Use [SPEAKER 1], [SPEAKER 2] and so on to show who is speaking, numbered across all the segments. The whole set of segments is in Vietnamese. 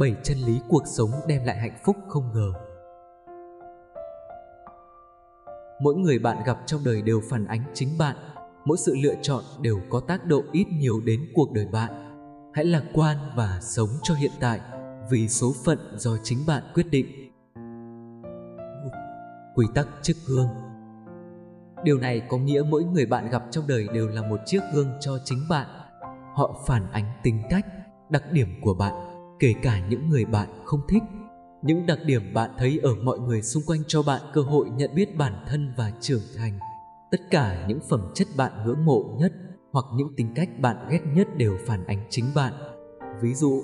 [SPEAKER 1] bảy chân lý cuộc sống đem lại hạnh phúc không ngờ. Mỗi người bạn gặp trong đời đều phản ánh chính bạn, mỗi sự lựa chọn đều có tác động ít nhiều đến cuộc đời bạn. Hãy lạc quan và sống cho hiện tại vì số phận do chính bạn quyết định. Quy tắc chiếc gương Điều này có nghĩa mỗi người bạn gặp trong đời đều là một chiếc gương cho chính bạn. Họ phản ánh tính cách, đặc điểm của bạn, kể cả những người bạn không thích. Những đặc điểm bạn thấy ở mọi người xung quanh cho bạn cơ hội nhận biết bản thân và trưởng thành. Tất cả những phẩm chất bạn ngưỡng mộ nhất hoặc những tính cách bạn ghét nhất đều phản ánh chính bạn. Ví dụ,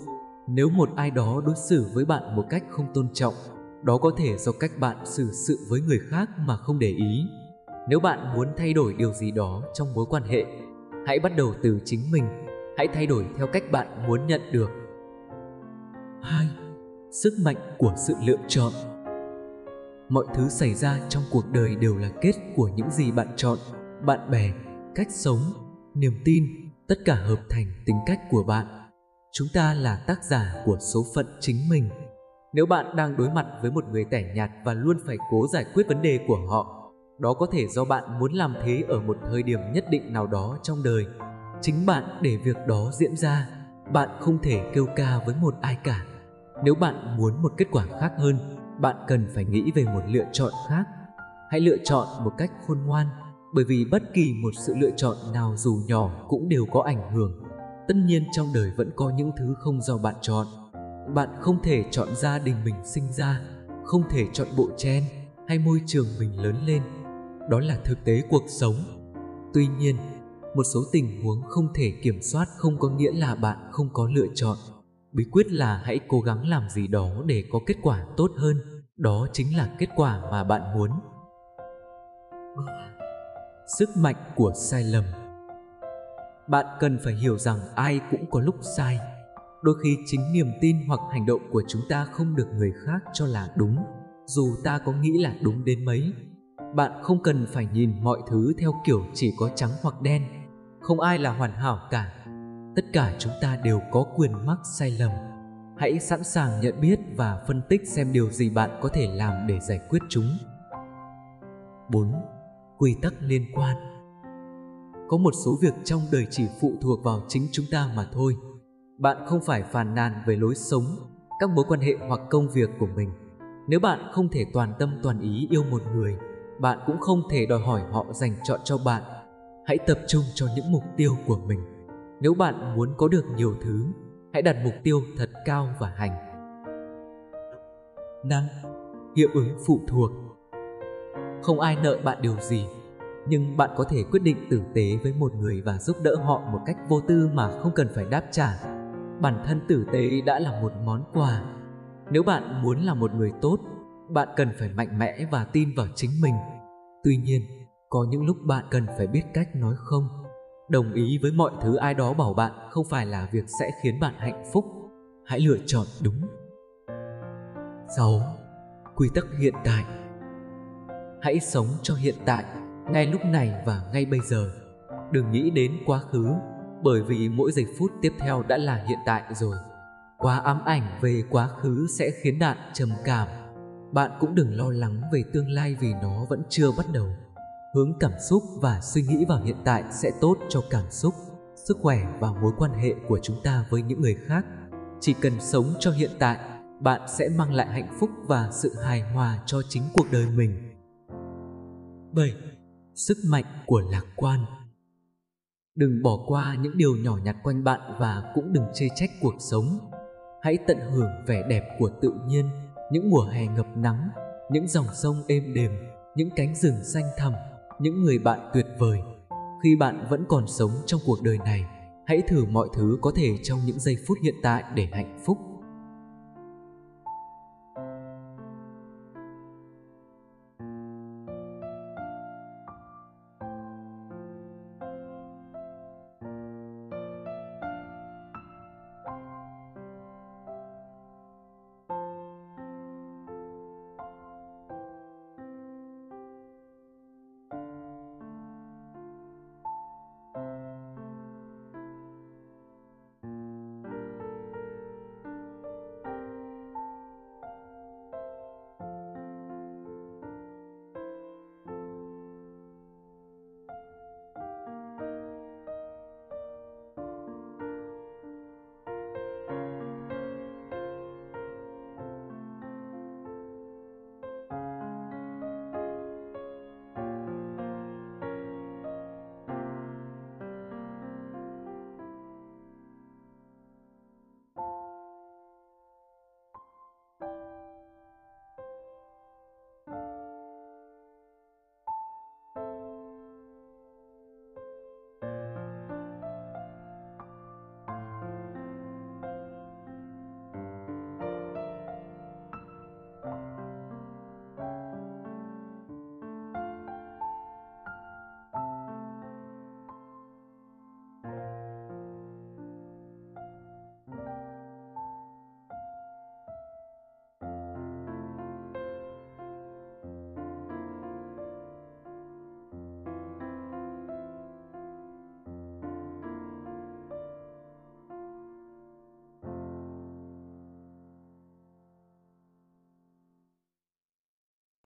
[SPEAKER 1] nếu một ai đó đối xử với bạn một cách không tôn trọng, đó có thể do cách bạn xử sự với người khác mà không để ý nếu bạn muốn thay đổi điều gì đó trong mối quan hệ, hãy bắt đầu từ chính mình. Hãy thay đổi theo cách bạn muốn nhận được. 2. Sức mạnh của sự lựa chọn Mọi thứ xảy ra trong cuộc đời đều là kết của những gì bạn chọn, bạn bè, cách sống, niềm tin, tất cả hợp thành tính cách của bạn. Chúng ta là tác giả của số phận chính mình. Nếu bạn đang đối mặt với một người tẻ nhạt và luôn phải cố giải quyết vấn đề của họ, đó có thể do bạn muốn làm thế ở một thời điểm nhất định nào đó trong đời chính bạn để việc đó diễn ra bạn không thể kêu ca với một ai cả nếu bạn muốn một kết quả khác hơn, bạn cần phải nghĩ về một lựa chọn khác. Hãy lựa chọn một cách khôn ngoan, bởi vì bất kỳ một sự lựa chọn nào dù nhỏ cũng đều có ảnh hưởng. Tất nhiên trong đời vẫn có những thứ không do bạn chọn. Bạn không thể chọn gia đình mình sinh ra, không thể chọn bộ chen hay môi trường mình lớn lên. Đó là thực tế cuộc sống. Tuy nhiên, một số tình huống không thể kiểm soát không có nghĩa là bạn không có lựa chọn bí quyết là hãy cố gắng làm gì đó để có kết quả tốt hơn. Đó chính là kết quả mà bạn muốn. Sức mạnh của sai lầm. Bạn cần phải hiểu rằng ai cũng có lúc sai. Đôi khi chính niềm tin hoặc hành động của chúng ta không được người khác cho là đúng, dù ta có nghĩ là đúng đến mấy. Bạn không cần phải nhìn mọi thứ theo kiểu chỉ có trắng hoặc đen. Không ai là hoàn hảo cả tất cả chúng ta đều có quyền mắc sai lầm hãy sẵn sàng nhận biết và phân tích xem điều gì bạn có thể làm để giải quyết chúng 4. Quy tắc liên quan Có một số việc trong đời chỉ phụ thuộc vào chính chúng ta mà thôi. Bạn không phải phàn nàn về lối sống, các mối quan hệ hoặc công việc của mình. Nếu bạn không thể toàn tâm toàn ý yêu một người, bạn cũng không thể đòi hỏi họ dành chọn cho bạn hãy tập trung cho những mục tiêu của mình nếu bạn muốn có được nhiều thứ hãy đặt mục tiêu thật cao và hành. Năng, hiệu ứng phụ thuộc. Không ai nợ bạn điều gì nhưng bạn có thể quyết định tử tế với một người và giúp đỡ họ một cách vô tư mà không cần phải đáp trả. Bản thân tử tế đã là một món quà. Nếu bạn muốn là một người tốt bạn cần phải mạnh mẽ và tin vào chính mình. Tuy nhiên có những lúc bạn cần phải biết cách nói không đồng ý với mọi thứ ai đó bảo bạn không phải là việc sẽ khiến bạn hạnh phúc hãy lựa chọn đúng 6. Quy tắc hiện tại Hãy sống cho hiện tại, ngay lúc này và ngay bây giờ. Đừng nghĩ đến quá khứ, bởi vì mỗi giây phút tiếp theo đã là hiện tại rồi. Quá ám ảnh về quá khứ sẽ khiến bạn trầm cảm bạn cũng đừng lo lắng về tương lai vì nó vẫn chưa bắt đầu hướng cảm xúc và suy nghĩ vào hiện tại sẽ tốt cho cảm xúc sức khỏe và mối quan hệ của chúng ta với những người khác chỉ cần sống cho hiện tại bạn sẽ mang lại hạnh phúc và sự hài hòa cho chính cuộc đời mình 7. Sức mạnh của lạc quan Đừng bỏ qua những điều nhỏ nhặt quanh bạn và cũng đừng chê trách cuộc sống. Hãy tận hưởng vẻ đẹp của tự nhiên những mùa hè ngập nắng, những dòng sông êm đềm, những cánh rừng xanh thẳm, những người bạn tuyệt vời. Khi bạn vẫn còn sống trong cuộc đời này, hãy thử mọi thứ có thể trong những giây phút hiện tại để hạnh phúc.